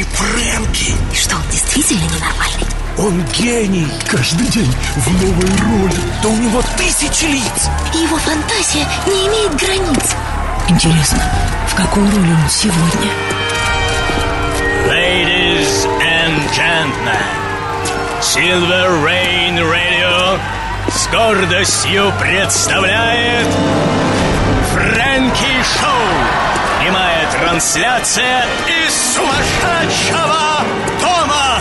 настоящий Фрэнки. И что, он действительно ненормальный? Он гений. Каждый день в новой роли. Да у него тысячи лиц. И его фантазия не имеет границ. Интересно, в какой роли он сегодня? Ladies and gentlemen, Silver Rain Radio с гордостью представляет Фрэнки Шоу. Прямая трансляция из сумасшедшего дома.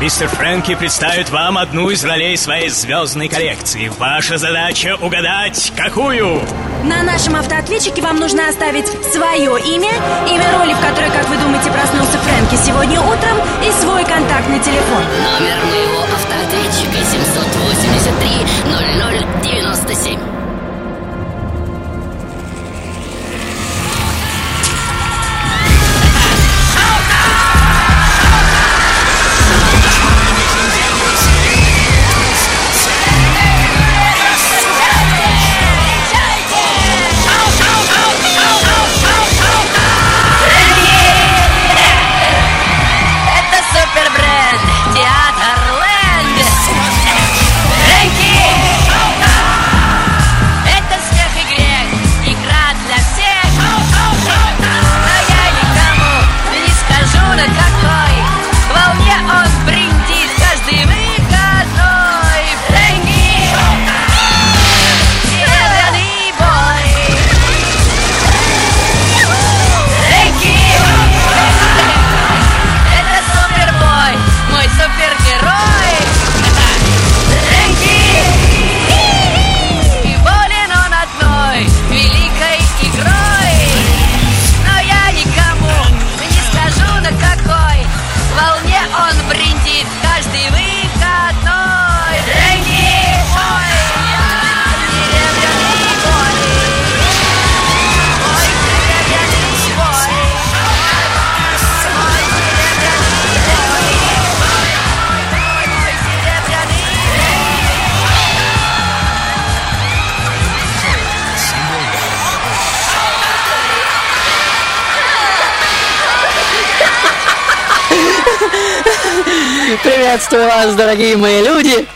Мистер Фрэнки представит вам одну из ролей своей звездной коллекции. Ваша задача угадать, какую? На нашем автоответчике вам нужно оставить свое имя, имя роли, в которой, как вы думаете, проснулся Фрэнки сегодня утром, и свой контактный телефон. Номер моего автоответчика 783 0097. Приветствую вас, дорогие мои люди!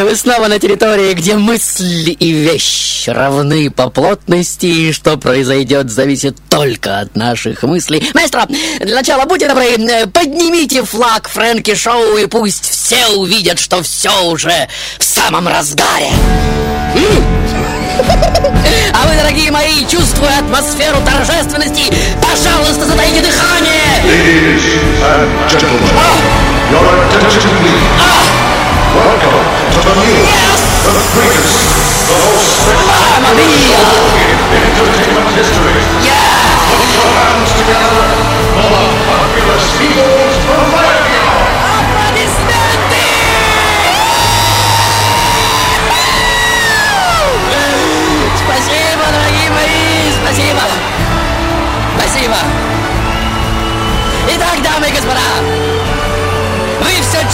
Вы снова на территории, где мысли и вещь равны по плотности, и что произойдет, зависит только от наших мыслей. Маэстро, для начала будьте добры, поднимите флаг Фрэнки Шоу, и пусть все увидят, что все уже в самом разгаре. А вы, дорогие мои, чувствуя атмосферу торжественности, пожалуйста, затаите дыхание! Ladies and gentlemen, Welcome to the new, the greatest, the most spectacular entertainment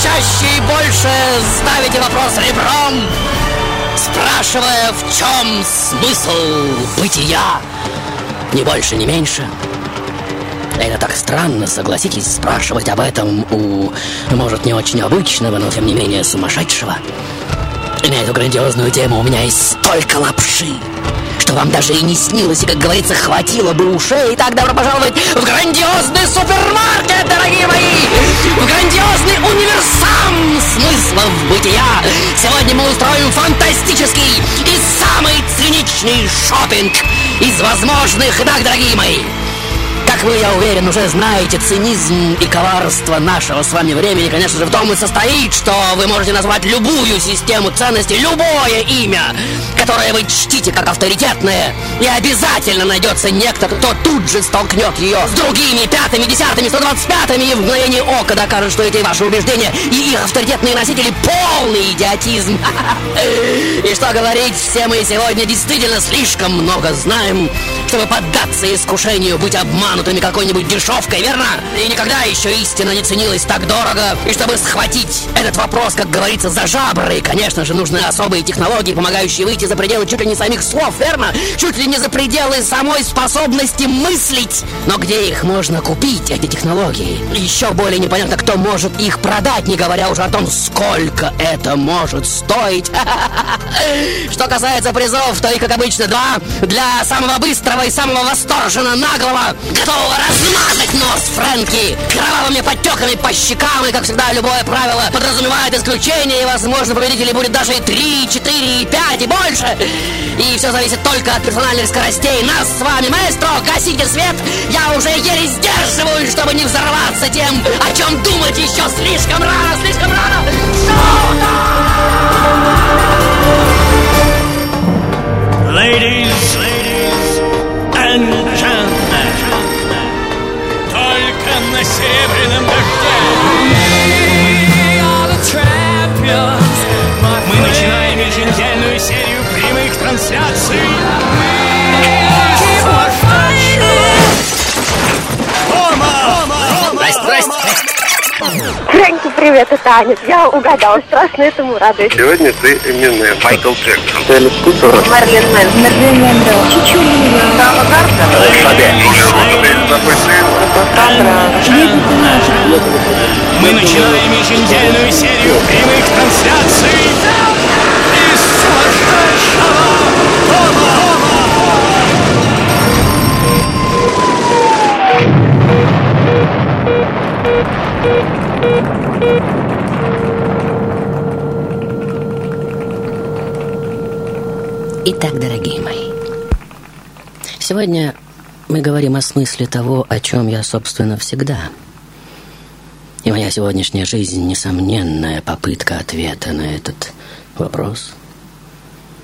чаще и больше ставите вопрос ребром, спрашивая, в чем смысл бытия. Ни больше, ни меньше. Это так странно, согласитесь, спрашивать об этом у, может, не очень обычного, но тем не менее сумасшедшего. И на эту грандиозную тему у меня есть столько лапши, что вам даже и не снилось, и, как говорится, хватило бы ушей. Итак, добро пожаловать в грандиозный супермаркет, дорогие мои! В грандиозный универсам смыслов бытия! Сегодня мы устроим фантастический и самый циничный шопинг из возможных. Итак, дорогие мои, вы, я уверен, уже знаете, цинизм и коварство нашего с вами времени, конечно же, в том и состоит, что вы можете назвать любую систему ценностей, любое имя, которое вы чтите как авторитетное, и обязательно найдется некто, кто тут же столкнет ее с другими пятыми, десятыми, 125-ми и в мгновение ока докажет, что эти ваши убеждения и их авторитетные носители полный идиотизм. И что говорить, все мы сегодня действительно слишком много знаем, чтобы поддаться искушению быть обманутыми вами какой-нибудь дешевкой, верно? И никогда еще истина не ценилась так дорого. И чтобы схватить этот вопрос, как говорится, за жабры, конечно же, нужны особые технологии, помогающие выйти за пределы чуть ли не самих слов, верно? Чуть ли не за пределы самой способности мыслить. Но где их можно купить, эти технологии? Еще более непонятно, кто может их продать, не говоря уже о том, сколько это может стоить. Что касается призов, то их, как обычно, два. Для самого быстрого и самого восторженно наглого, готового размазать нос Фрэнки кровавыми подтеками по щекам. И, как всегда, любое правило подразумевает исключение, и, возможно, победителей будет даже и три, четыре, и пять, и больше. И все зависит только от персональных скоростей. Нас с вами, маэстро, гасите свет. Я уже еле сдерживаюсь, чтобы не взорваться тем, о чем думать еще слишком рано, слишком рано. Ladies, ladies Мы начинаем еженедельную серию прямых трансляций. Фрэнки, привет, это Аня. Я угадал, страшно этому радуюсь. Сегодня ты Эминем, Майкл Джексон. Марлен Мэн. Мерлин Монро. Чичулина. Сава Мы начинаем еженедельную серию прямых трансляций из сумасшедшего дома. Итак, дорогие мои, сегодня мы говорим о смысле того, о чем я, собственно, всегда. И моя сегодняшняя жизнь – несомненная попытка ответа на этот вопрос.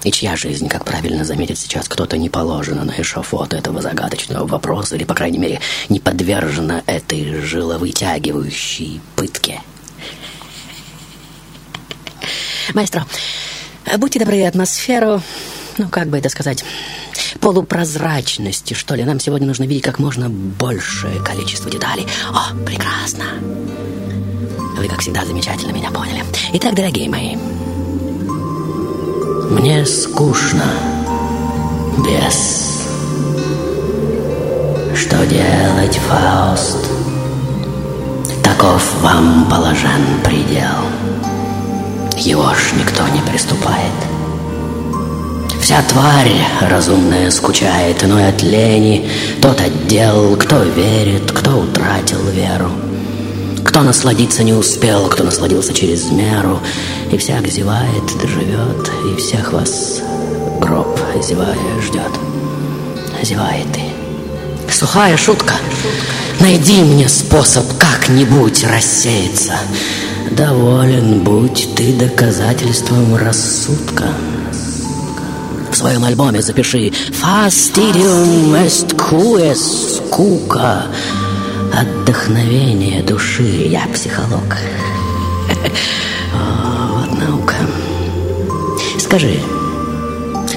И чья жизнь, как правильно заметит сейчас кто-то, не положена на эшафот этого загадочного вопроса, или, по крайней мере, не подвержена этой жиловытягивающей пытке. Маэстро, будьте добры, атмосферу, ну, как бы это сказать, полупрозрачности, что ли. Нам сегодня нужно видеть как можно большее количество деталей. О, прекрасно. Вы, как всегда, замечательно меня поняли. Итак, дорогие мои, мне скучно без... Что делать, Фауст? Таков вам положен предел. Его ж никто не приступает. Вся тварь разумная скучает, но от лени Тот отдел, кто верит, кто утратил веру Кто насладиться не успел, кто насладился через меру И всяк зевает, доживет, и всех вас гроб зевая ждет Зевает и Сухая шутка. Найди мне способ как-нибудь рассеяться. Доволен будь ты доказательством рассудка. В своем альбоме запиши «Fastidium est quis скука» Отдохновение души. Я психолог. Вот наука. Скажи,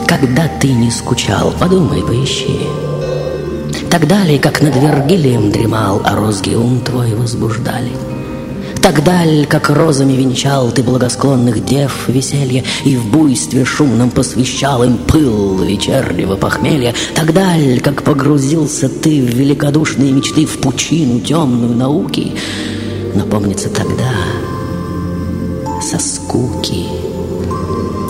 когда ты не скучал, подумай, поищи. Так далее, как над Вергилием дремал, а розги ум твой возбуждали. Так даль, как розами венчал ты благосклонных дев веселье И в буйстве шумном посвящал им пыл вечернего похмелья. Так даль, как погрузился ты в великодушные мечты В пучину темную науки Но помнится тогда со скуки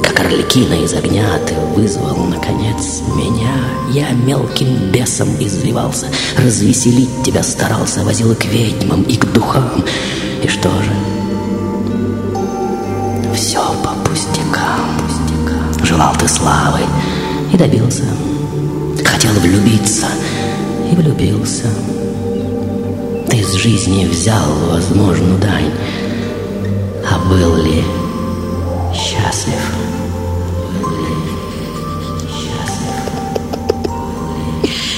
Как орликина из огня ты вызвал, наконец, меня. Я мелким бесом извивался Развеселить тебя старался Возил и к ведьмам, и к духам и что же? Все по пустякам. Желал ты славы и добился. Хотел влюбиться и влюбился. Ты из жизни взял возможную дань. А? Был ли счастлив?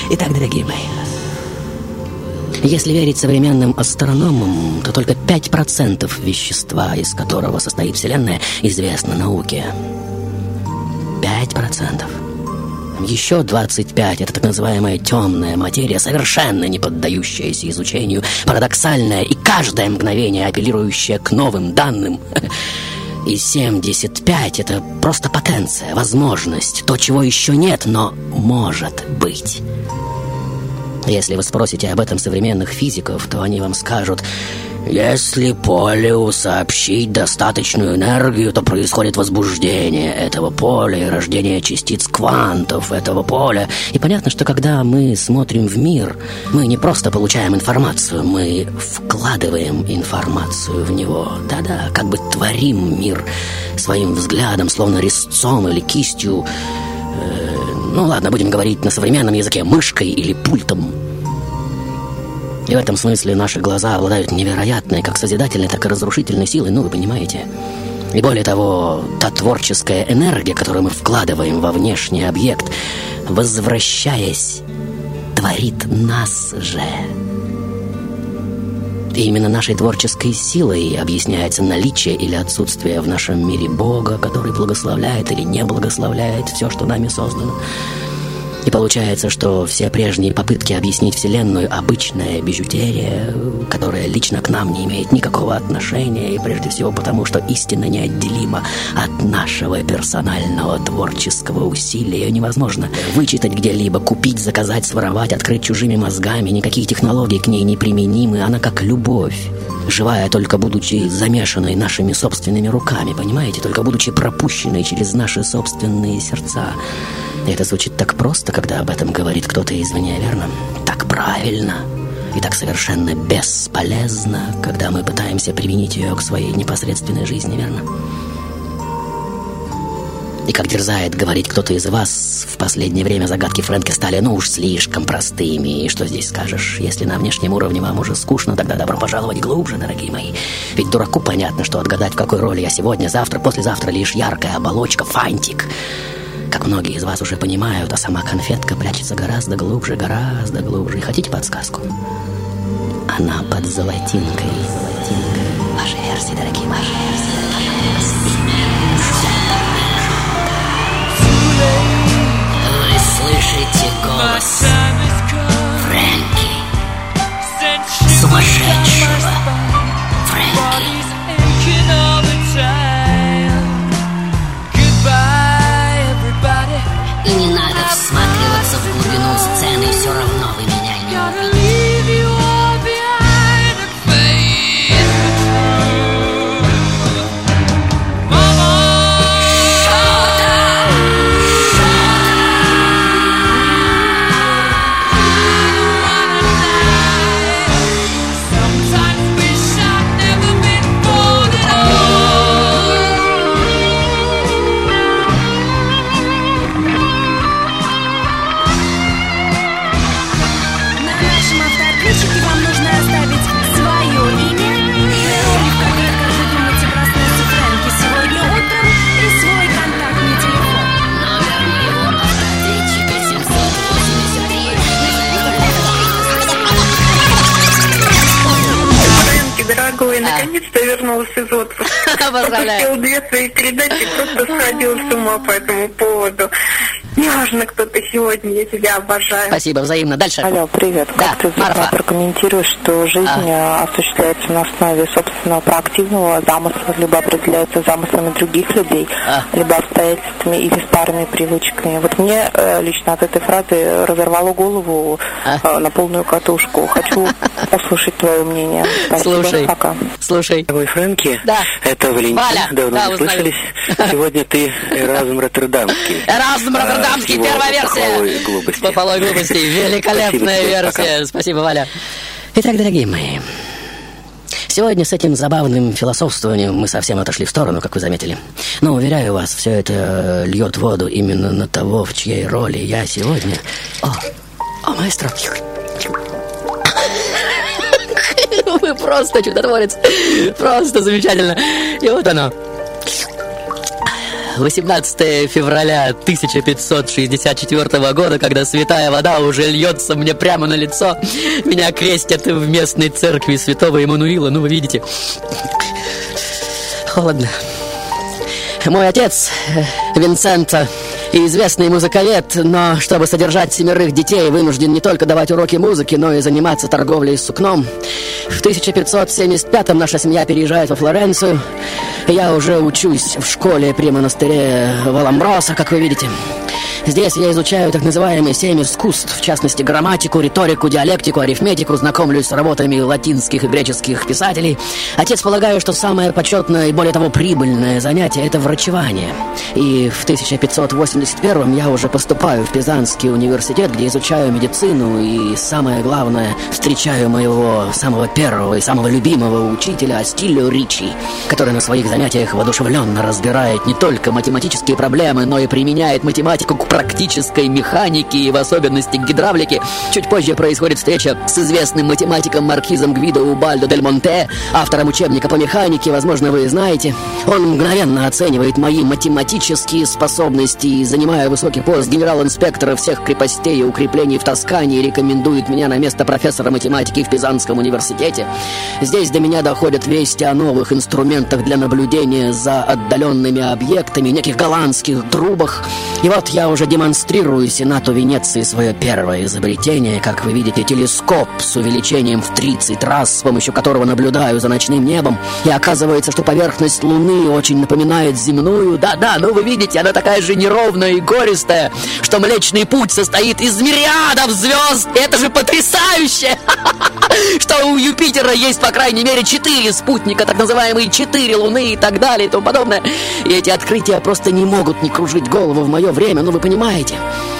Итак, дорогие мои, если верить современным астрономам, то только 5% вещества, из которого состоит Вселенная, известно науке. 5%. Еще 25 — это так называемая темная материя, совершенно не поддающаяся изучению, парадоксальная и каждое мгновение апеллирующая к новым данным. И 75 — это просто потенция, возможность, то, чего еще нет, но может быть. Если вы спросите об этом современных физиков, то они вам скажут, если полю сообщить достаточную энергию, то происходит возбуждение этого поля и рождение частиц квантов этого поля. И понятно, что когда мы смотрим в мир, мы не просто получаем информацию, мы вкладываем информацию в него. Да-да, как бы творим мир своим взглядом, словно резцом или кистью. Ну ладно, будем говорить на современном языке, мышкой или пультом. И в этом смысле наши глаза обладают невероятной как созидательной, так и разрушительной силой, ну, вы понимаете. И более того, та творческая энергия, которую мы вкладываем во внешний объект, возвращаясь, творит нас же. И именно нашей творческой силой объясняется наличие или отсутствие в нашем мире Бога, который благословляет или не благословляет все, что нами создано. И получается, что все прежние попытки объяснить Вселенную — обычная бижутерия, которая лично к нам не имеет никакого отношения, и прежде всего потому, что истина неотделима от нашего персонального творческого усилия. Невозможно вычитать где-либо, купить, заказать, своровать, открыть чужими мозгами. Никакие технологии к ней не применимы. Она как любовь живая только будучи замешанной нашими собственными руками, понимаете, только будучи пропущенной через наши собственные сердца. Это звучит так просто, когда об этом говорит кто-то извне, верно? Так правильно. И так совершенно бесполезно, когда мы пытаемся применить ее к своей непосредственной жизни, верно? И как дерзает говорить кто-то из вас, в последнее время загадки Фрэнка стали, ну уж слишком простыми. И что здесь скажешь? Если на внешнем уровне вам уже скучно, тогда добро пожаловать глубже, дорогие мои. Ведь дураку понятно, что отгадать, в какой роли я сегодня, завтра, послезавтра лишь яркая оболочка, фантик. Как многие из вас уже понимают, а сама конфетка прячется гораздо глубже, гораздо глубже. Хотите подсказку? Она под золотинкой. золотинкой. Ваши версии, дорогие, ваши версии. Вы слышите голос Фрэнки, сумасшедшего вернулся из отпуска. Поздравляю. Две свои передачи, просто сходил с ума по этому поводу. Неважно, кто ты сегодня, я тебя обожаю. Спасибо, взаимно. Дальше. Алло, привет. Да, Как ты Марфа. Прокомментируешь, что жизнь э, осуществляется на основе собственного проактивного замысла, либо определяется замыслами других людей, А. либо обстоятельствами или старыми привычками? Вот мне э, лично от этой фразы разорвало голову А. э, на полную катушку. Хочу послушать твое мнение. Спасибо. Слушай. Пока. Слушай. Дорогой Фрэнки, Да. это Валентин, Валя, давно да, не слышались. Сегодня ты Эразм Роттердамский. Эразм Роттердамский, Его первая версия. глупости. Похвалой глупости. Великолепная Спасибо версия. Спасибо, Валя. Итак, дорогие мои, Сегодня с этим забавным философствованием мы совсем отошли в сторону, как вы заметили. Но, уверяю вас, все это э, льет воду именно на того, в чьей роли я сегодня... О, о, маэстро! Вы просто чудотворец. Просто замечательно. И вот оно. 18 февраля 1564 года, когда святая вода уже льется мне прямо на лицо, меня крестят в местной церкви святого Эммануила, ну вы видите. Холодно. Мой отец, э, Винсента и известный музыковед, но чтобы содержать семерых детей, вынужден не только давать уроки музыки, но и заниматься торговлей с сукном. В 1575-м наша семья переезжает во Флоренцию. Я уже учусь в школе при монастыре Валамброса, как вы видите. Здесь я изучаю так называемые семь искусств, в частности грамматику, риторику, диалектику, арифметику, знакомлюсь с работами латинских и греческих писателей. Отец полагаю, что самое почетное и более того прибыльное занятие – это врачевание. И в 1581 я уже поступаю в Пизанский университет, где изучаю медицину и, самое главное, встречаю моего самого первого и самого любимого учителя Астилио Ричи, который на своих занятиях воодушевленно разбирает не только математические проблемы, но и применяет математику к практической механике и в особенности к гидравлике. Чуть позже происходит встреча с известным математиком Маркизом Гвидо Убальдо Дель Монте, автором учебника по механике, возможно, вы знаете. Он мгновенно оценивает мои математические способности и, занимая высокий пост генерал-инспектора всех крепостей и укреплений в Тоскане, рекомендует меня на место профессора математики в Пизанском университете. Здесь до меня доходят вести о новых инструментах для наблюдения за отдаленными объектами, неких голландских трубах. И вот я уже демонстрирую Сенату Венеции свое первое изобретение, как вы видите, телескоп с увеличением в 30 раз, с помощью которого наблюдаю за ночным небом. И оказывается, что поверхность Луны очень напоминает земную. Да-да, ну вы видите, она такая же неровная и гористая, что Млечный Путь состоит из мириадов звезд. Это же потрясающе! Что у Юпитера есть, по крайней мере, четыре спутника, так называемые четыре Луны и так далее и тому подобное. И эти открытия просто не могут не кружить голову в мое время, ну вы понимаете.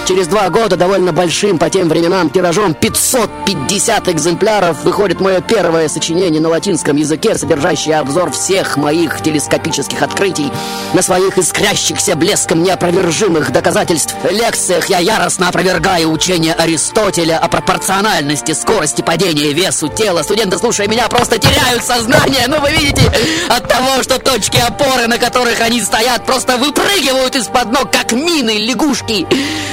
Через два года довольно большим по тем временам тиражом 550 экземпляров выходит мое первое сочинение на латинском языке, содержащее обзор всех моих телескопических открытий. На своих искрящихся блеском неопровержимых доказательств лекциях я яростно опровергаю учение Аристотеля о пропорциональности скорости падения весу тела. Студенты, слушая меня, просто теряют сознание. Ну, вы видите, от того, что точки опоры, на которых они стоят, просто выпрыгивают из-под ног, как мины, лягушки.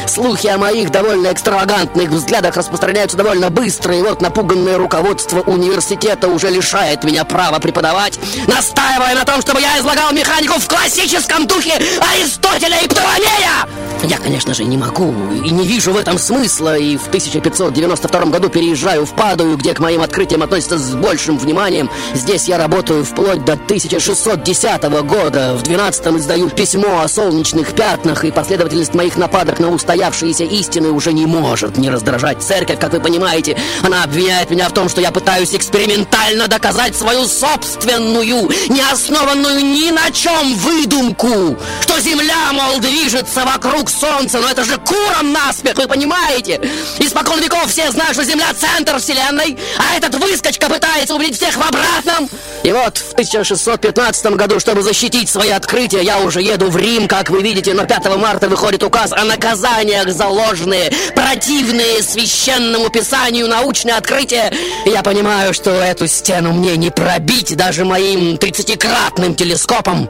Слухи о моих довольно экстравагантных взглядах распространяются довольно быстро, и вот напуганное руководство университета уже лишает меня права преподавать, настаивая на том, чтобы я излагал механику в классическом духе Аристотеля и Птоломея. Я, конечно же, не могу и не вижу в этом смысла, и в 1592 году переезжаю в Падую, где к моим открытиям относятся с большим вниманием. Здесь я работаю вплоть до 1610 года. В 12-м издаю письмо о солнечных пятнах, и последовательность моих нападок на устоявшиеся истины уже не может не раздражать церковь, как вы понимаете. Она обвиняет меня в том, что я пытаюсь экспериментально доказать свою собственную, не основанную ни на чем выдумку, что Земля, мол, движется вокруг Солнца, но это же куром насмех, вы понимаете? Испокон веков все знают, что Земля центр Вселенной, а этот выскочка пытается убедить всех в обратном. И вот в 1615 году, чтобы защитить свои открытия, я уже еду в Рим, как вы видите, но 5 марта выходит указ о наказаниях за ложные, противные священному писанию научные открытия. Я понимаю, что эту стену мне не пробить даже моим 30-кратным телескопом.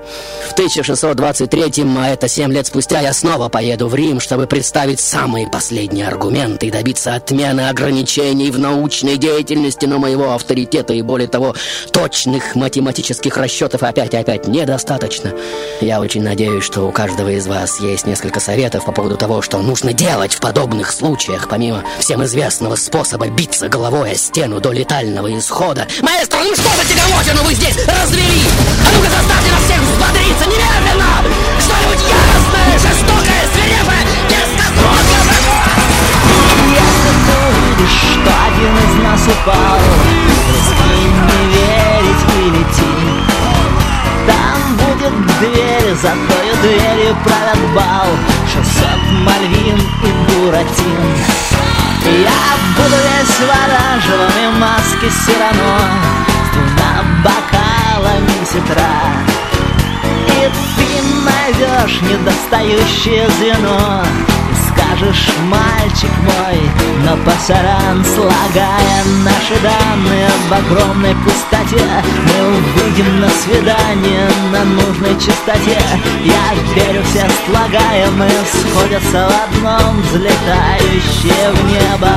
В 1623, а это 7 лет спустя, я снова поеду в Рим, чтобы представить самые последние аргументы и добиться отмены ограничений в научной деятельности, но моего авторитета и, более того, точных математических расчетов опять и опять недостаточно. Я очень надеюсь, что у каждого из вас есть несколько советов по поводу того, что нужно делать в подобных случаях, помимо всем известного способа биться головой о стену до летального исхода. Маэстро, ну что за тягомотину вы здесь развели? А ну-ка заставьте нас всех взбодриться немедленно! Упал? Рискни не верить и лети. Там будет дверь, за той дверью правят бал. Шестьсот Мальвин и Буратин. Я буду весь в оранжевом и маске Сирано С двумя бокалами ситра И ты найдешь недостающее звено. Скажешь, мальчик мой Но пасаран, слагая наши данные В огромной пустоте Мы выйдем на свидание на нужной частоте Я верю, все слагаемые сходятся в одном Взлетающее в небо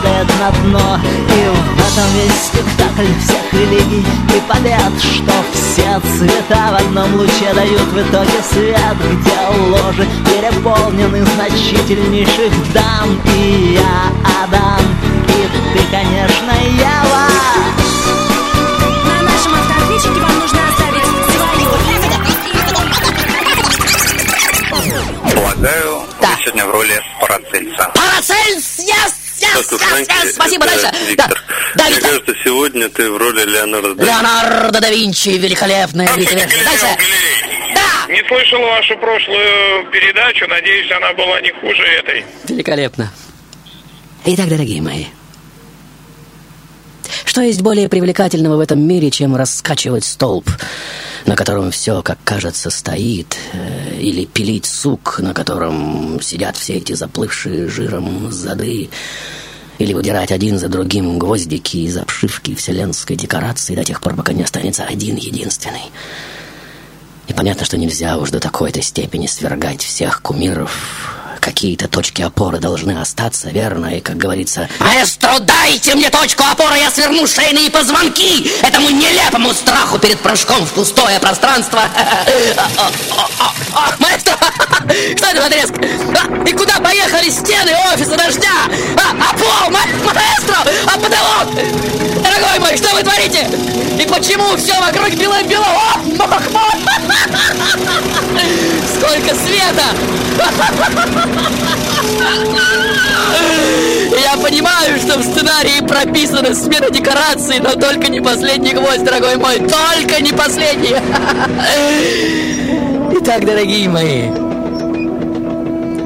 Падает на дно. И в этом весь спектакль всех религий. И побед, что все цвета в одном луче дают в итоге свет Где ложи переполнены значительнейших дам. И я Адам, и ты, конечно, Ева. На нашем автоответчике вам нужно оставить свое Полагаю, вы сегодня в роли Парацельса. Парацельс, yes, yes, спасибо, дальше. Да, Виктор. да, Мне Виктор. кажется, сегодня ты в роли Леонардо да. Леонардо да Винчи, великолепная, великолепная. Дальше. Не слышал вашу прошлую передачу, надеюсь, она была не хуже этой. Великолепно. Итак, дорогие мои, что есть более привлекательного в этом мире, чем раскачивать столб, на котором все, как кажется, стоит, э, или пилить сук, на котором сидят все эти заплывшие жиром зады, или выдирать один за другим гвоздики из обшивки вселенской декорации до тех пор, пока не останется один единственный. И понятно, что нельзя уж до такой-то степени свергать всех кумиров. Какие-то точки опоры должны остаться, верно? И, как говорится, Маэстро, дайте мне точку опоры, я сверну шейные позвонки этому нелепому страху перед прыжком в пустое пространство. Маэстро, что это за? А, И куда поехали стены офиса дождя? А, а пол, ма- маэстро, а потолок? Дорогой мой, что вы творите? И почему все вокруг бело-бело? О, мох мой! Сколько света! Я понимаю, что в сценарии прописана смена декораций, но только не последний гвоздь, дорогой мой, только не последний. Итак, дорогие мои,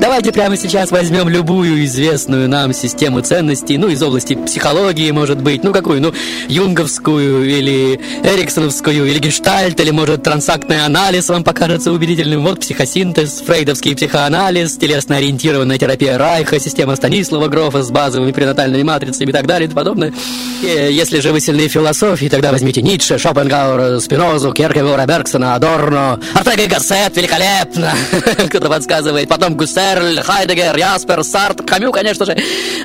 Давайте прямо сейчас возьмем любую известную нам систему ценностей, ну, из области психологии, может быть, ну, какую, ну, юнговскую или эриксоновскую, или гештальт, или, может, трансактный анализ вам покажется убедительным. Вот психосинтез, фрейдовский психоанализ, телесно-ориентированная терапия Райха, система Станислава Грофа с базовыми пренатальными матрицами и так далее и тому подобное. Э, Если же вы сильны в философии, тогда возьмите Ницше, Шопенгауэра, Спинозу, Кierkegaard, Бергсона, Адорно, Артега и Гассет, великолепно, кто-то подсказывает, потом Гуссерль, Хайдегер, Яспер, Сарт, Камю, конечно же.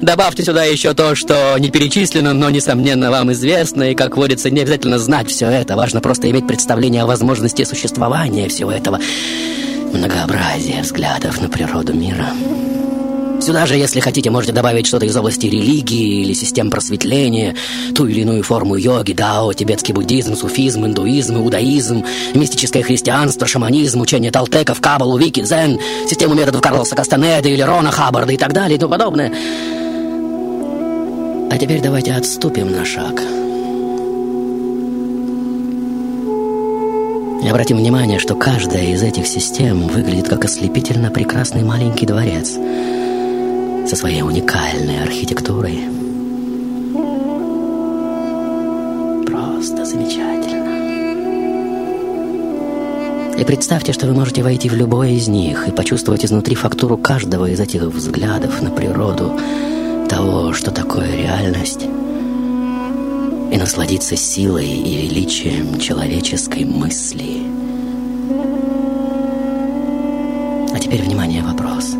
Добавьте сюда еще то, что не перечислено, но, несомненно, вам известно, и, как водится, не обязательно знать все это, важно просто иметь представление о возможности существования всего этого многообразия взглядов на природу мира. Сюда же, если хотите, можете добавить что-то из области религии или систем просветления, ту или иную форму йоги, дао, тибетский буддизм, суфизм, индуизм, иудаизм, мистическое христианство, шаманизм, учение Талтеков, Кабалу, Вики, Дзен, систему методов Карлоса Кастанеда или Рона Хаббарда и так далее и тому подобное. А теперь давайте отступим на шаг. И обратим внимание, что каждая из этих систем выглядит как ослепительно прекрасный маленький дворец – со своей уникальной архитектурой. Просто замечательно. И представьте, что вы можете войти в любой из них и почувствовать изнутри фактуру каждого из этих взглядов на природу, того, что такое реальность, и насладиться силой и величием человеческой мысли. А теперь, внимание, вопрос.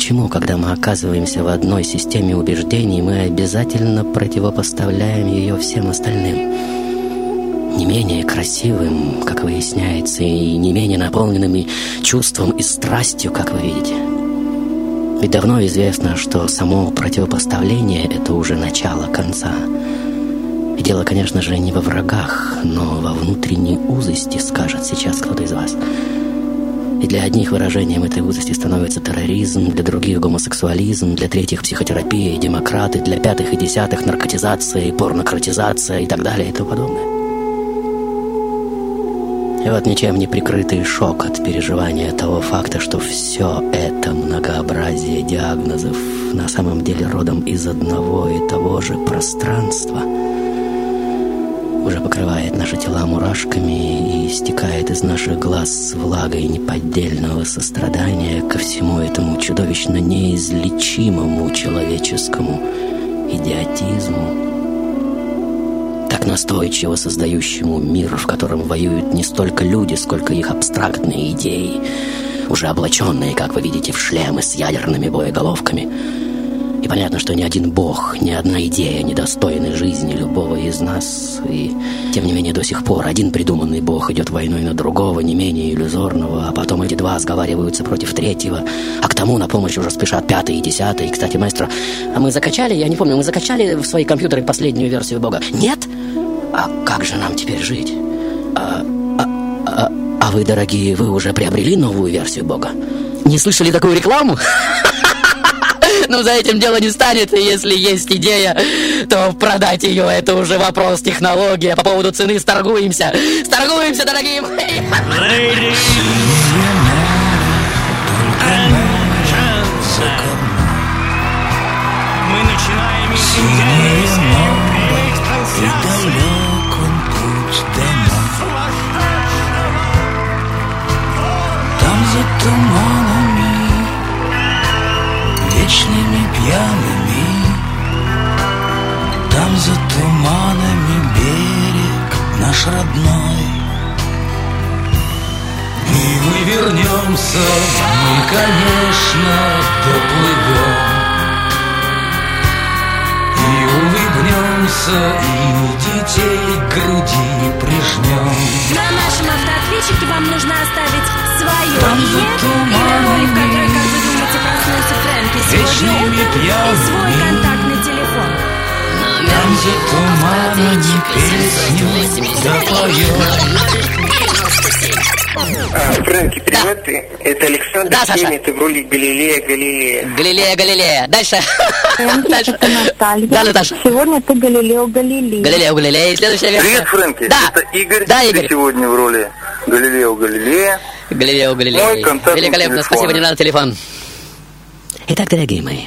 Почему, когда мы оказываемся в одной системе убеждений, мы обязательно противопоставляем ее всем остальным? Не менее красивым, как выясняется, и не менее наполненными чувством и страстью, как вы видите. Ведь давно известно, что само противопоставление — это уже начало конца. И дело, конечно же, не во врагах, но во внутренней узости, скажет сейчас кто-то из вас — и для одних выражением этой узости становится терроризм, для других гомосексуализм, для третьих психотерапия, демократы, для пятых и десятых наркотизация и порнократизация и так далее и тому подобное. И вот ничем не прикрытый шок от переживания того факта, что все это многообразие диагнозов на самом деле родом из одного и того же пространства – покрывает наши тела мурашками и стекает из наших глаз влагой неподдельного сострадания ко всему этому чудовищно неизлечимому человеческому идиотизму, так настойчиво создающему мир, в котором воюют не столько люди, сколько их абстрактные идеи, уже облаченные, как вы видите, в шлемы с ядерными боеголовками – понятно, что ни один бог, ни одна идея не достойны жизни любого из нас. И, тем не менее, до сих пор один придуманный бог идет войной на другого, не менее иллюзорного, а потом эти два сговариваются против третьего, а к тому на помощь уже спешат пятый и десятый. Кстати, маэстро, а мы закачали, я не помню, мы закачали в свои компьютеры последнюю версию бога? Нет? А как же нам теперь жить? А, а, а, а вы, дорогие, вы уже приобрели новую версию бога? Не слышали такую рекламу? Ну, за этим дело не станет, и если есть идея, то продать ее — это уже вопрос технологии. А по поводу цены сторгуемся. Сторгуемся, дорогие мои! Мы начинаем прямых трансляций. далек он путь домой. Там за туманами, вечными пьяными, Там за туманами берег наш родной. И мы вернемся, мы, конечно, доплывем. И улыбнемся, и детей к груди прижмем. На нашем автоответчике вам нужно оставить свое Там имя за и роль, в проснулся Фрэнки сегодня Вечными утром, и пьяными. свой контактный телефон. Там за туманами песню запоем. А, Фрэнки, привет, ты. это Александр Да, Саша. Кенни, ты в роли Галилея Галилея. Галилея, Галилея. Дальше. Дальше. Это Наталья. Да, Наташа. Сегодня ты Галилео Галилей. Галилео, Галилея. И следующая версия. Привет, Фрэнки. Да. Это Игорь. Да, Ты Игорь. сегодня в роли Галилео Галилея. Галилео, Галилея. Мой контактный Великолепно, телефон. спасибо, не надо телефон. Итак, дорогие мои,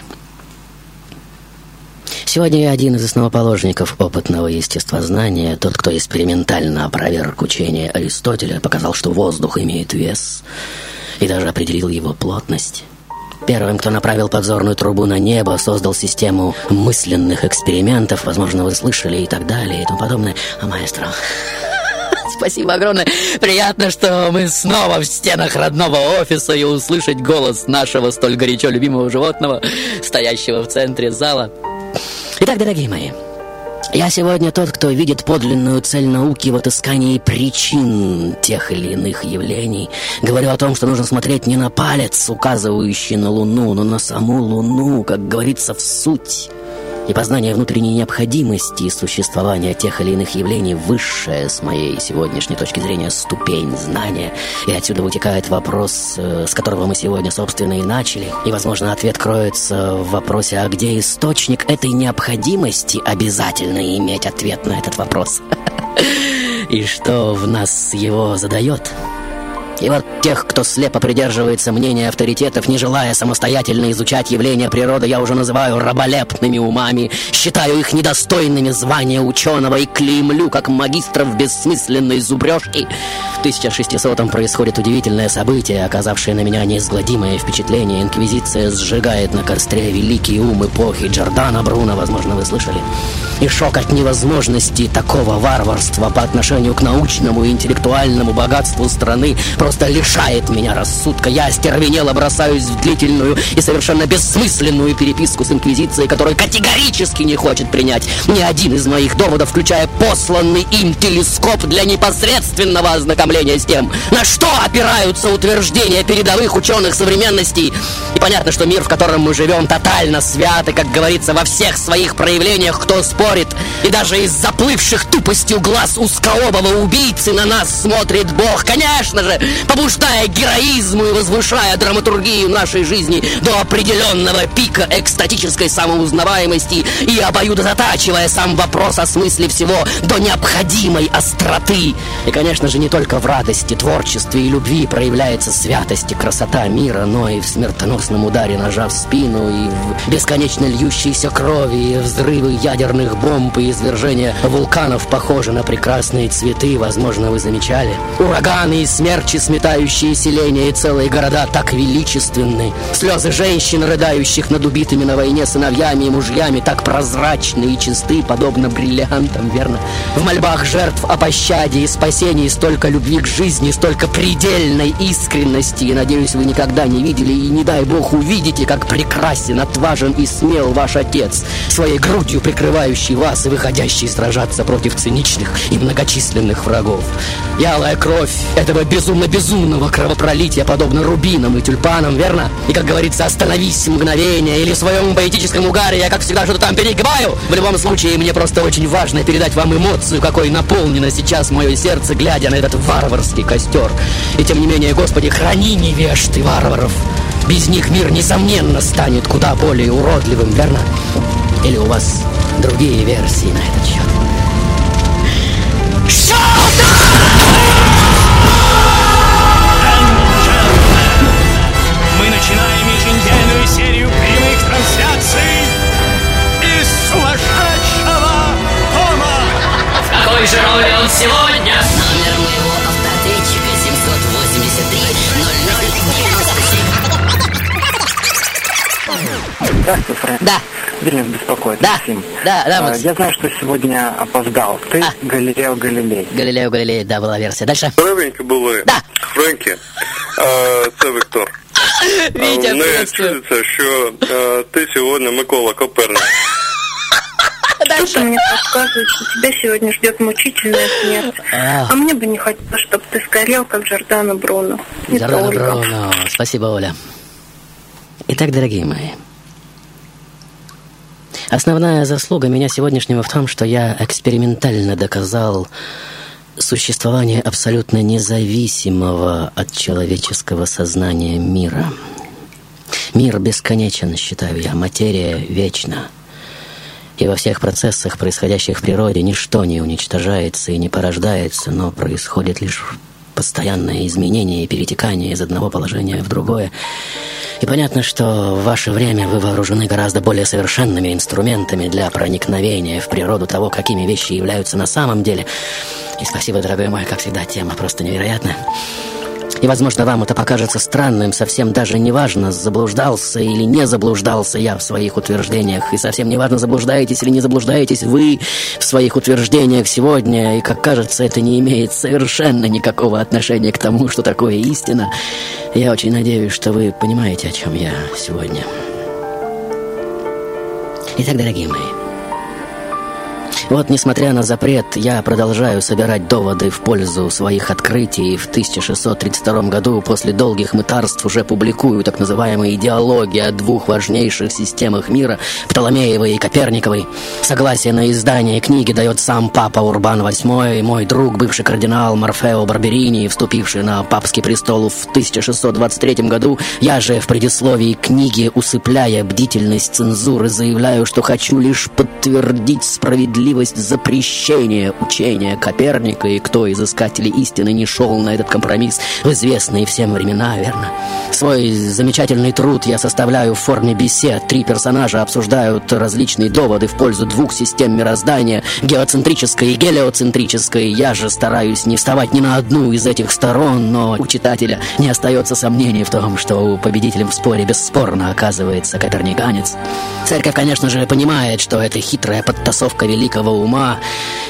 сегодня я один из основоположников опытного естествознания, тот, кто экспериментально опроверг учение Аристотеля, показал, что воздух имеет вес, и даже определил его плотность. Первым, кто направил подзорную трубу на небо, создал систему мысленных экспериментов, возможно, вы слышали и так далее, и тому подобное. А маэстро, Спасибо огромное. Приятно, что мы снова в стенах родного офиса и услышать голос нашего столь горячо любимого животного, стоящего в центре зала. Итак, дорогие мои, я сегодня тот, кто видит подлинную цель науки в отыскании причин тех или иных явлений. Говорю о том, что нужно смотреть не на палец, указывающий на Луну, но на саму Луну, как говорится, в суть. И познание внутренней необходимости существования тех или иных явлений высшая с моей сегодняшней точки зрения ступень знания. И отсюда вытекает вопрос, э, с которого мы сегодня, собственно, и начали. И, возможно, ответ кроется в вопросе, а где источник этой необходимости обязательно иметь ответ на этот вопрос. И что в нас его задает? И вот тех, кто слепо придерживается мнения авторитетов, не желая самостоятельно изучать явления природы, я уже называю раболепными умами, считаю их недостойными звания ученого и клеймлю как магистров бессмысленной зубрежки. В 1600-м происходит удивительное событие, оказавшее на меня неизгладимое впечатление. Инквизиция сжигает на костре великий ум эпохи Джордана Бруно, возможно, вы слышали. И шок от невозможности такого варварства по отношению к научному и интеллектуальному богатству страны просто лишает меня рассудка. Я остервенело бросаюсь в длительную и совершенно бессмысленную переписку с Инквизицией, которая категорически не хочет принять ни один из моих доводов, включая посланный им телескоп для непосредственного ознакомления с тем, на что опираются утверждения передовых ученых современности. И понятно, что мир, в котором мы живем, тотально свят, и, как говорится, во всех своих проявлениях, кто спорит, и даже из заплывших тупостью глаз узколобого убийцы на нас смотрит Бог, конечно же, побуждая героизму и возвышая драматургию нашей жизни до определенного пика экстатической самоузнаваемости и обоюдо затачивая сам вопрос о смысле всего до необходимой остроты. И, конечно же, не только в радости, творчестве и любви проявляется святость и красота мира, но и в смертоносном ударе ножа в спину, и в бесконечно льющейся крови, и взрывы ядерных бомб и извержения вулканов похожи на прекрасные цветы, возможно, вы замечали. Ураганы и смерчи сметающие селения и целые города, так величественны. Слезы женщин, рыдающих над убитыми на войне сыновьями и мужьями, так прозрачны и чисты, подобно бриллиантам, верно? В мольбах жертв о пощаде и спасении столько любви к жизни, столько предельной искренности. И, надеюсь, вы никогда не видели и, не дай бог, увидите, как прекрасен, отважен и смел ваш отец, своей грудью прикрывающий вас и выходящий сражаться против циничных и многочисленных врагов. Ялая кровь этого безумно-безумного кровопролития, подобно рубинам и тюльпанам, верно? И, как говорится, остановись мгновение, или в своем поэтическом угаре я, как всегда, что-то там перегибаю. В любом случае, мне просто очень важно передать вам эмоцию, какой наполнено сейчас мое сердце, глядя на этот варварский костер. И тем не менее, Господи, храни невежд и варваров. Без них мир, несомненно, станет куда более уродливым, верно? Или у вас другие версии на этот счет? Здравствуй, Фрэнк. Да. Бизнес беспокоит. Да. Максим. Да, да, А, Макс. Я знаю, что сегодня опоздал. Ты Галилео Галилей. Галилео Галилей, да, была версия. Дальше. Здоровенькі були. Да. Френкі. Е, Це Віктор. Вітя, Е, Не приветствую. чудиться, що е, ти сьогодні Микола Коперник. Что-то мне подсказывает, что тебя сегодня ждет мучительная смерть. А. А мне бы не хотелось, чтобы ты сгорел, как Джордано Бруно. Это Джордано Ольга. Бруно. Спасибо, Оля. Итак, дорогие мои, основная заслуга меня сегодняшнего в том, что я экспериментально доказал существование абсолютно независимого от человеческого сознания мира. Мир бесконечен, считаю я, материя вечна. И во всех процессах, происходящих в природе, ничто не уничтожается и не порождается, но происходит лишь постоянное изменение и перетекание из одного положения в другое. И понятно, что в ваше время вы вооружены гораздо более совершенными инструментами для проникновения в природу того, какими вещи являются на самом деле. И спасибо, дорогой мой, как всегда, тема просто невероятная. И, возможно, вам это покажется странным, совсем даже не важно, заблуждался или не заблуждался я в своих утверждениях. И совсем не важно, заблуждаетесь или не заблуждаетесь вы в своих утверждениях сегодня. И, как кажется, это не имеет совершенно никакого отношения к тому, что такое истина. Я очень надеюсь, что вы понимаете, о чем я сегодня. Итак, дорогие мои, вот, несмотря на запрет, я продолжаю собирать доводы в пользу своих открытий. В 1632 году, после долгих мытарств, уже публикую так называемые идеологии о двух важнейших системах мира, Птоломеевой и Коперниковой. Согласие на издание книги дает сам папа Урбан VIII, мой друг, бывший кардинал Морфео Барберини, вступивший на папский престол в 1623 году. Я же в предисловии книги, усыпляя бдительность цензуры, заявляю, что хочу лишь подтвердить справедливость запрещения учения Коперника, и кто из искателей истины не шел на этот компромисс в известные всем времена, верно? Свой замечательный труд я составляю в форме бесед. Три персонажа обсуждают различные доводы в пользу двух систем мироздания, геоцентрической и гелиоцентрической. Я же стараюсь не вставать ни на одну из этих сторон, но у читателя не остается сомнений в том, что победителем в споре бесспорно оказывается коперниканец. Церковь, конечно же, понимает, что это хитрая подтасовка великого ума.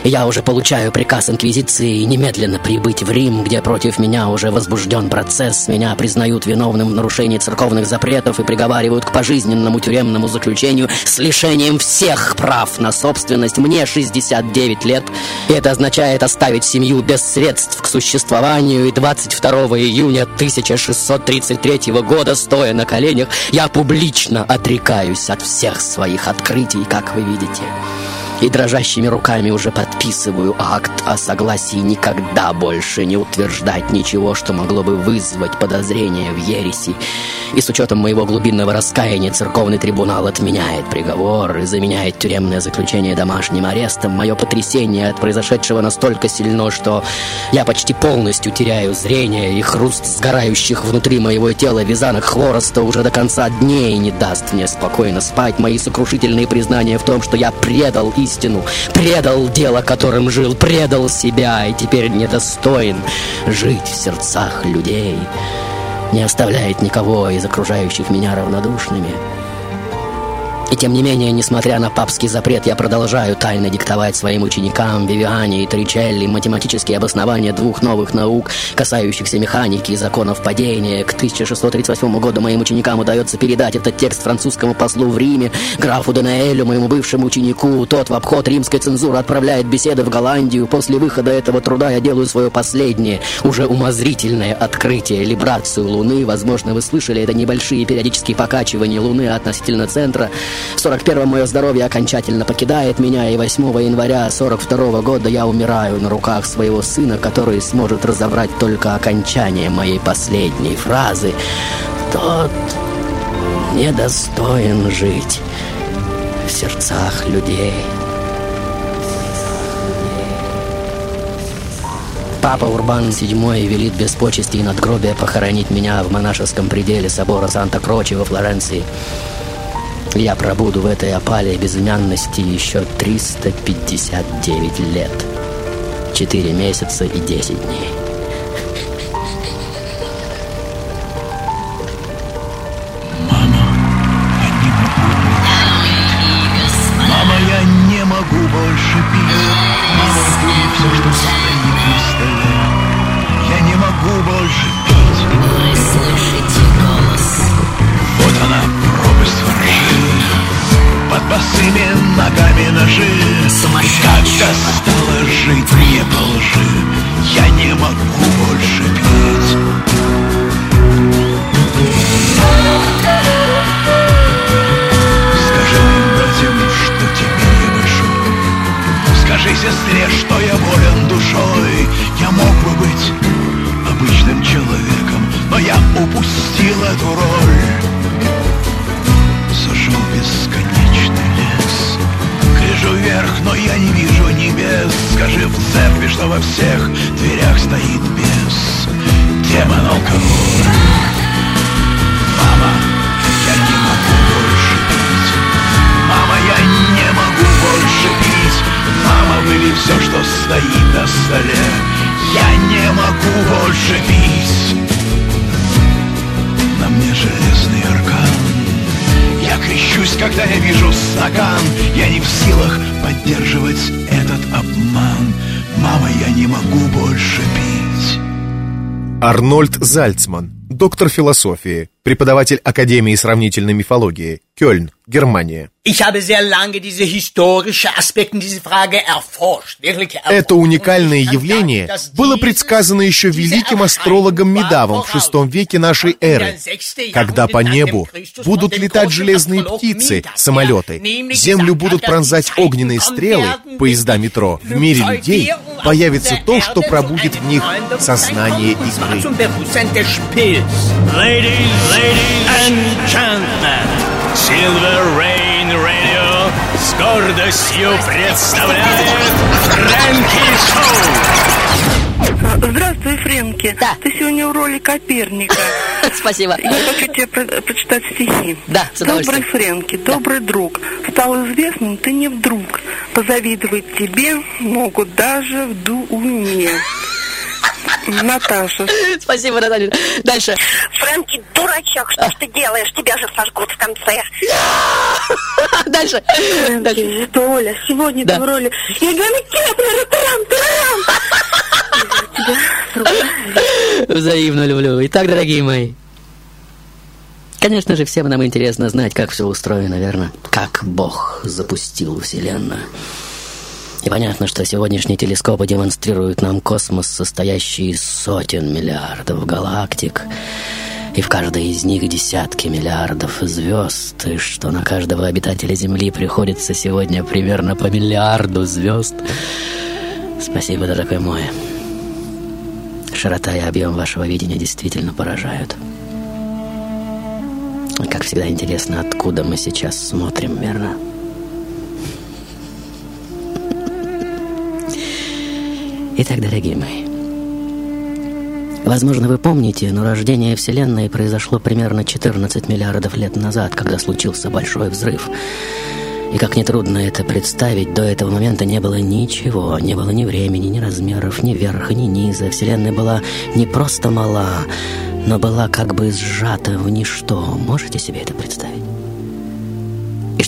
Я уже получаю приказ Инквизиции немедленно прибыть в Рим, где против меня уже возбужден процесс. Меня признают виновным в нарушении церковных запретов и приговаривают к пожизненному тюремному заключению с лишением всех прав на собственность. Мне 69 лет, и это означает оставить семью без средств к существованию. И 22 июня 1633 года, стоя на коленях, я публично отрекаюсь от всех своих открытий, как вы видите и дрожащими руками уже подписываю акт о согласии никогда больше не утверждать ничего, что могло бы вызвать подозрение в ереси. И с учетом моего глубинного раскаяния церковный трибунал отменяет приговор и заменяет тюремное заключение домашним арестом. Мое потрясение от произошедшего настолько сильно, что я почти полностью теряю зрение, и хруст сгорающих внутри моего тела вязанок хвороста уже до конца дней не даст мне спокойно спать. Мои сокрушительные признания в том, что я предал истину истину. Предал дело, которым жил, предал себя и теперь недостоин жить в сердцах людей. Не оставляет никого из окружающих меня равнодушными. И тем не менее, несмотря на папский запрет, я продолжаю тайно диктовать своим ученикам Вивиане и Тричелли математические обоснования двух новых наук, касающихся механики и законов падения. К 1638 году моим ученикам удается передать этот текст французскому послу в Риме, графу Данаэлю, моему бывшему ученику. Тот в обход римской цензуры отправляет беседы в Голландию. После выхода этого труда я делаю свое последнее, уже умозрительное открытие, либрацию Луны. Возможно, вы слышали это небольшие периодические покачивания Луны относительно центра. В 41-м мое здоровье окончательно покидает меня, и 8 января 42 года я умираю на руках своего сына, который сможет разобрать только окончание моей последней фразы. Тот недостоин жить в сердцах людей. Папа Урбан VII велит без почести и надгробия похоронить меня в монашеском пределе собора Санта-Крочи во Флоренции. Я пробуду в этой опале безымянности еще 359 лет. 4 месяца и 10 дней. Эту роль в бесконечный лес Гляжу вверх, но я не вижу небес. Скажи в церкви, что во всех дверях стоит бес. Демон алкоголь. Мама, я не могу больше пить. Мама, я не могу больше пить. Мама, выли все, что стоит на столе. Я не могу больше пить мне железный аркан. Я крещусь, когда я вижу стакан. Я не в силах поддерживать этот обман. Мама, я не могу больше пить. Арнольд Зальцман, доктор философии, преподаватель Академии сравнительной мифологии, Кёльн, Германия. Это уникальное явление было предсказано еще великим астрологом Медавом в VI веке нашей эры, когда по небу будут летать железные птицы, самолеты, землю будут пронзать огненные стрелы, поезда метро. В мире людей появится то, что пробудит в них сознание игры. Ladies, and gentlemen, Silver Rain Radio с гордостью представляет Фрэнки Шоу! Здравствуй, Фрэнки. Да. Ты сегодня в роли Коперника. Спасибо. Я хочу тебе про- прочитать стихи. Да, с Добрый. Фрэнки, добрый друг. Стал известным ты не вдруг. Позавидовать тебе могут даже в Дуне. Наташа. Спасибо, Наталья. Дальше. Фрэнки, дурачок, что ж ты делаешь? Тебя же сожгут в конце. Дальше. Фрэнки, это Оля, сегодня ты в роли... Я говорю, тарам, Взаимно люблю. Итак, дорогие мои, конечно же, всем нам интересно знать, как все устроено, верно? Как Бог запустил Вселенную. И понятно, что сегодняшние телескопы демонстрируют нам космос, состоящий из сотен миллиардов галактик, и в каждой из них десятки миллиардов звезд, и что на каждого обитателя Земли приходится сегодня примерно по миллиарду звезд. Спасибо, дорогой мой. Широта и объем вашего видения действительно поражают. Как всегда интересно, откуда мы сейчас смотрим, верно? Итак, дорогие мои, возможно, вы помните, но рождение Вселенной произошло примерно 14 миллиардов лет назад, когда случился большой взрыв. И как нетрудно это представить, до этого момента не было ничего, не было ни времени, ни размеров, ни верха, ни низа. Вселенная была не просто мала, но была как бы сжата в ничто. Можете себе это представить?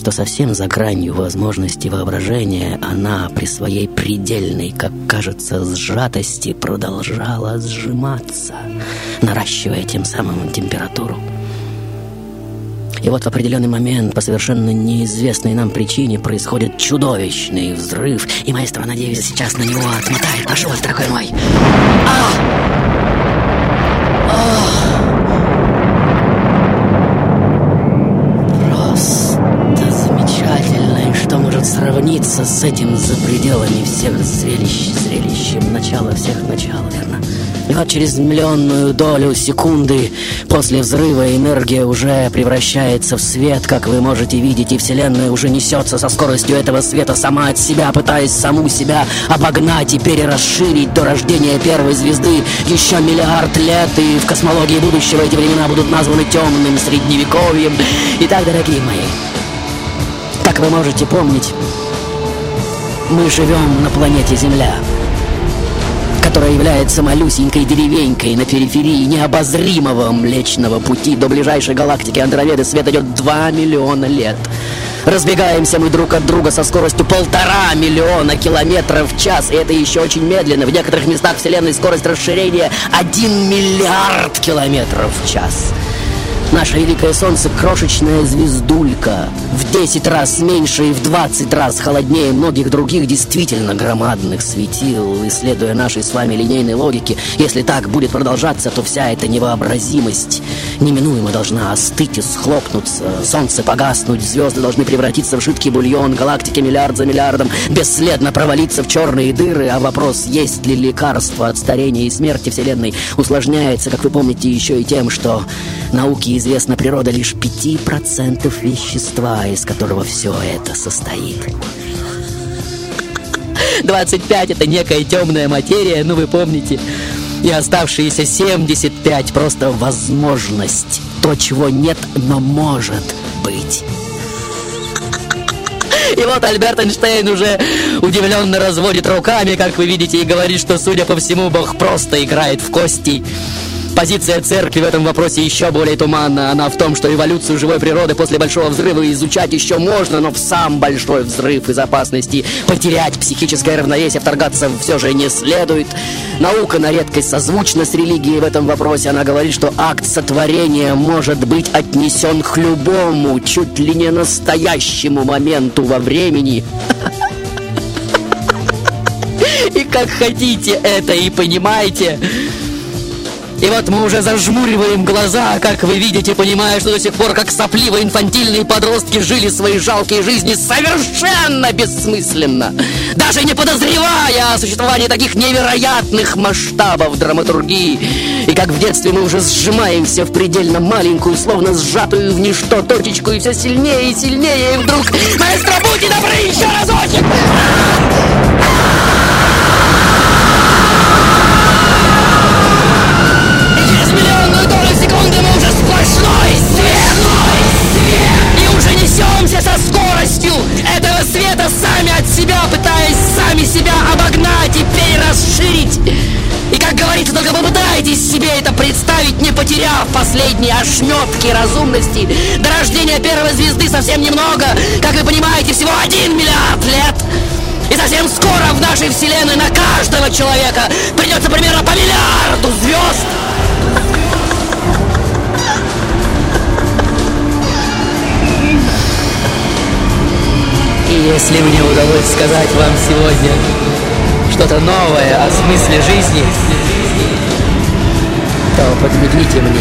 Что совсем за гранью возможности воображения она при своей предельной, как кажется, сжатости продолжала сжиматься, наращивая тем самым температуру. И вот в определенный момент, по совершенно неизвестной нам причине, происходит чудовищный взрыв. И маэстро, надеюсь, сейчас на него отмотает. Вас, дорогой мой. А! С этим за пределами всех зрелищ, зрелищем начала всех начал, верно? И вот через миллионную долю секунды после взрыва энергия уже превращается в свет, как вы можете видеть, и Вселенная уже несется со скоростью этого света сама от себя, пытаясь саму себя обогнать и перерасширить до рождения первой звезды еще миллиард лет, и в космологии будущего эти времена будут названы темным средневековьем. Итак, дорогие мои, как вы можете помнить, мы живем на планете Земля которая является малюсенькой деревенькой на периферии необозримого Млечного Пути до ближайшей галактики Андромеды свет идет 2 миллиона лет. Разбегаемся мы друг от друга со скоростью полтора миллиона километров в час, и это еще очень медленно. В некоторых местах Вселенной скорость расширения 1 миллиард километров в час. Наше великое солнце — крошечная звездулька, в 10 раз меньше и в 20 раз холоднее многих других действительно громадных светил. Исследуя нашей с вами линейной логике, если так будет продолжаться, то вся эта невообразимость неминуемо должна остыть и схлопнуться. Солнце погаснуть, звезды должны превратиться в жидкий бульон, галактики миллиард за миллиардом бесследно провалиться в черные дыры, а вопрос, есть ли лекарство от старения и смерти Вселенной, усложняется, как вы помните, еще и тем, что известна природа лишь 5% вещества, из которого все это состоит. 25 это некая темная материя, ну вы помните. И оставшиеся 75 просто возможность. То, чего нет, но может быть. И вот Альберт Эйнштейн уже удивленно разводит руками, как вы видите, и говорит, что, судя по всему, Бог просто играет в кости. Позиция церкви в этом вопросе еще более туманна. Она в том, что эволюцию живой природы после большого взрыва изучать еще можно, но в сам большой взрыв из опасности потерять психическое равновесие вторгаться все же не следует. Наука на редкость созвучна с религией в этом вопросе. Она говорит, что акт сотворения может быть отнесен к любому, чуть ли не настоящему моменту во времени. И как хотите это и понимаете. И вот мы уже зажмуриваем глаза, как вы видите, понимая, что до сих пор, как сопливые инфантильные подростки, жили свои жалкие жизни совершенно бессмысленно, даже не подозревая о существовании таких невероятных масштабов драматургии. И как в детстве мы уже сжимаемся в предельно маленькую, словно сжатую в ничто точечку, и все сильнее и сильнее, и вдруг... Маэстро, будьте добры, еще разочек! Света сами от себя, пытаясь сами себя обогнать и перерасширить. И как говорится, только попытайтесь себе это представить, не потеряв последние ошметки разумности. До рождения первой звезды совсем немного, как вы понимаете, всего один миллиард лет. И совсем скоро в нашей вселенной на каждого человека придется примерно по миллиарду звезд. Если мне удалось сказать вам сегодня что-то новое о смысле жизни, то подмигните мне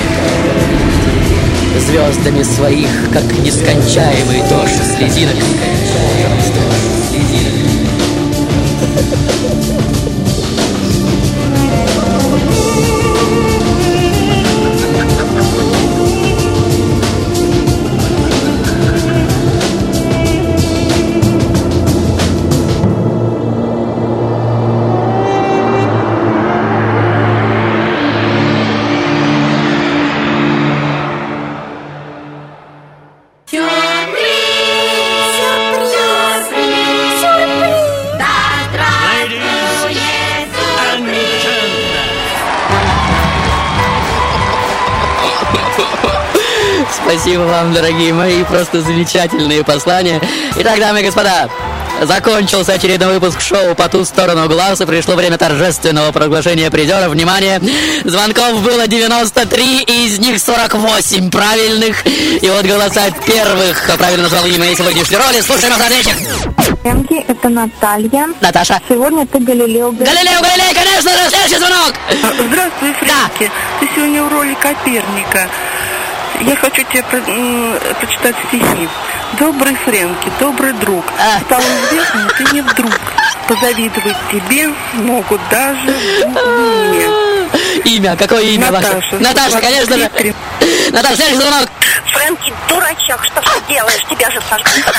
звездами своих, как нескончаемый дождь слезинок. Слезинок. Спасибо вам, дорогие мои, просто замечательные послания. Итак, дамы и господа, Закончился очередной выпуск шоу «По ту сторону глаз» и пришло время торжественного проглашения призеров. Внимание! Звонков было 93, и из них 48 правильных. И вот голоса первых правильно назвал имя моей сегодняшней роли. Слушаем наш ответчик. Фрэнки, это Наталья. Наташа. Сегодня ты Галилео. Галилео Галилей, конечно же, следующий звонок. Здравствуй, Фрэнки. Ты сегодня в роли Коперника. Я хочу тебе про- м, прочитать стихи. Добрый Фрэнки, добрый друг. Стал известным, ты не вдруг. Позавидовать тебе могут даже Луне. Имя, какое имя Наташа. ваше? Наташа, конечно же. Наташа, следующий звонок. Фрэнки, дурачок, что ты делаешь? Тебя же сожгут.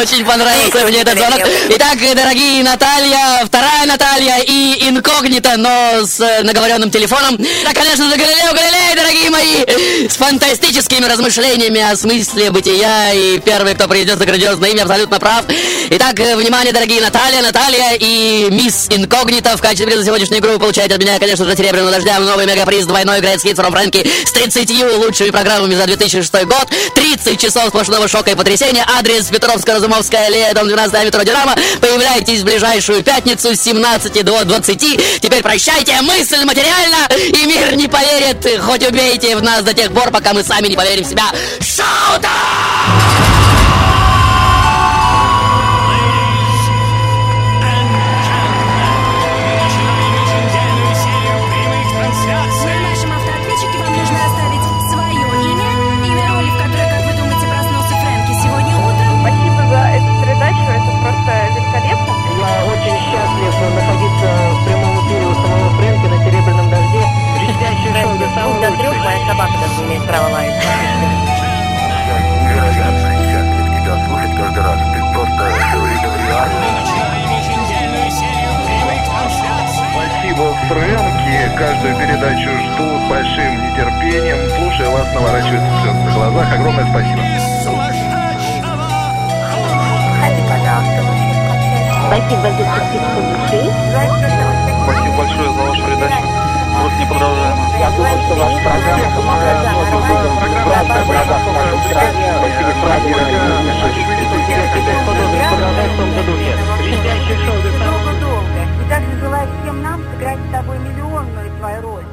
Очень понравился мне этот звонок. Итак, дорогие Наталья, вторая Наталья и инкогнито, но с э, наговоренным телефоном. Да, конечно же, Галилео Галилей, дорогие мои, с фантастическими размышлениями о смысле бытия. И первый, кто произнес грандиозное имя, абсолютно прав. Итак, э, внимание, дорогие Наталья, Наталья и мисс Инкогнито в качестве приза сегодняшней игры вы получаете от меня, конечно же, серебряного дождя, новый мегаприз, двойной играет хит from Фрэнки с 30 лучшими программами за 2006 год, 30 часов сплошного шока и потрясения, адрес Петровско-Разумовская аллея, дом 12 метро Динамо. Появляйтесь в ближайшую пятницу с 17 до 20. Теперь прощайте, мысль материальна, и мир не поверит, хоть убейте в нас до тех пор, пока мы сами не поверим в себя. Шоу-то! Умеет право лаять. Невероятно счастлив тебя слушать каждый раз. Ты просто говоришь реально. Спасибо, Фрэнки. Каждую передачу жду с большим нетерпением. Слушая вас, наворачиваются слезы на глазах. Огромное спасибо. Спасибо за чистоту души. Спасибо большое за вашу передачу. Просто неподражаемо. Я думаю, что ваша программа помогает сыграть с тобой миллионную твою роль.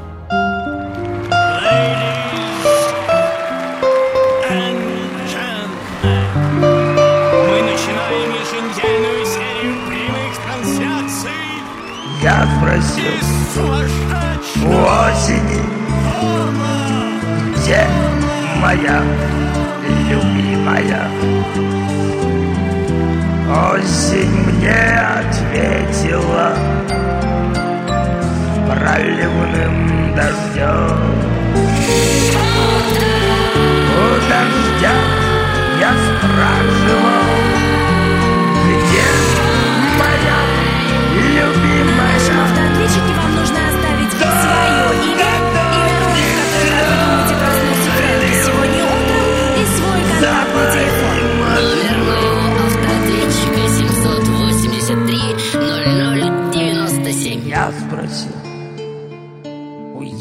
Я спросил у осени, где моя любимая? Осень мне ответила проливным дождем. У дождя я спрашивал,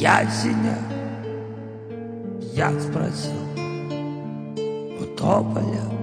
ясеня, я спросил у тополя,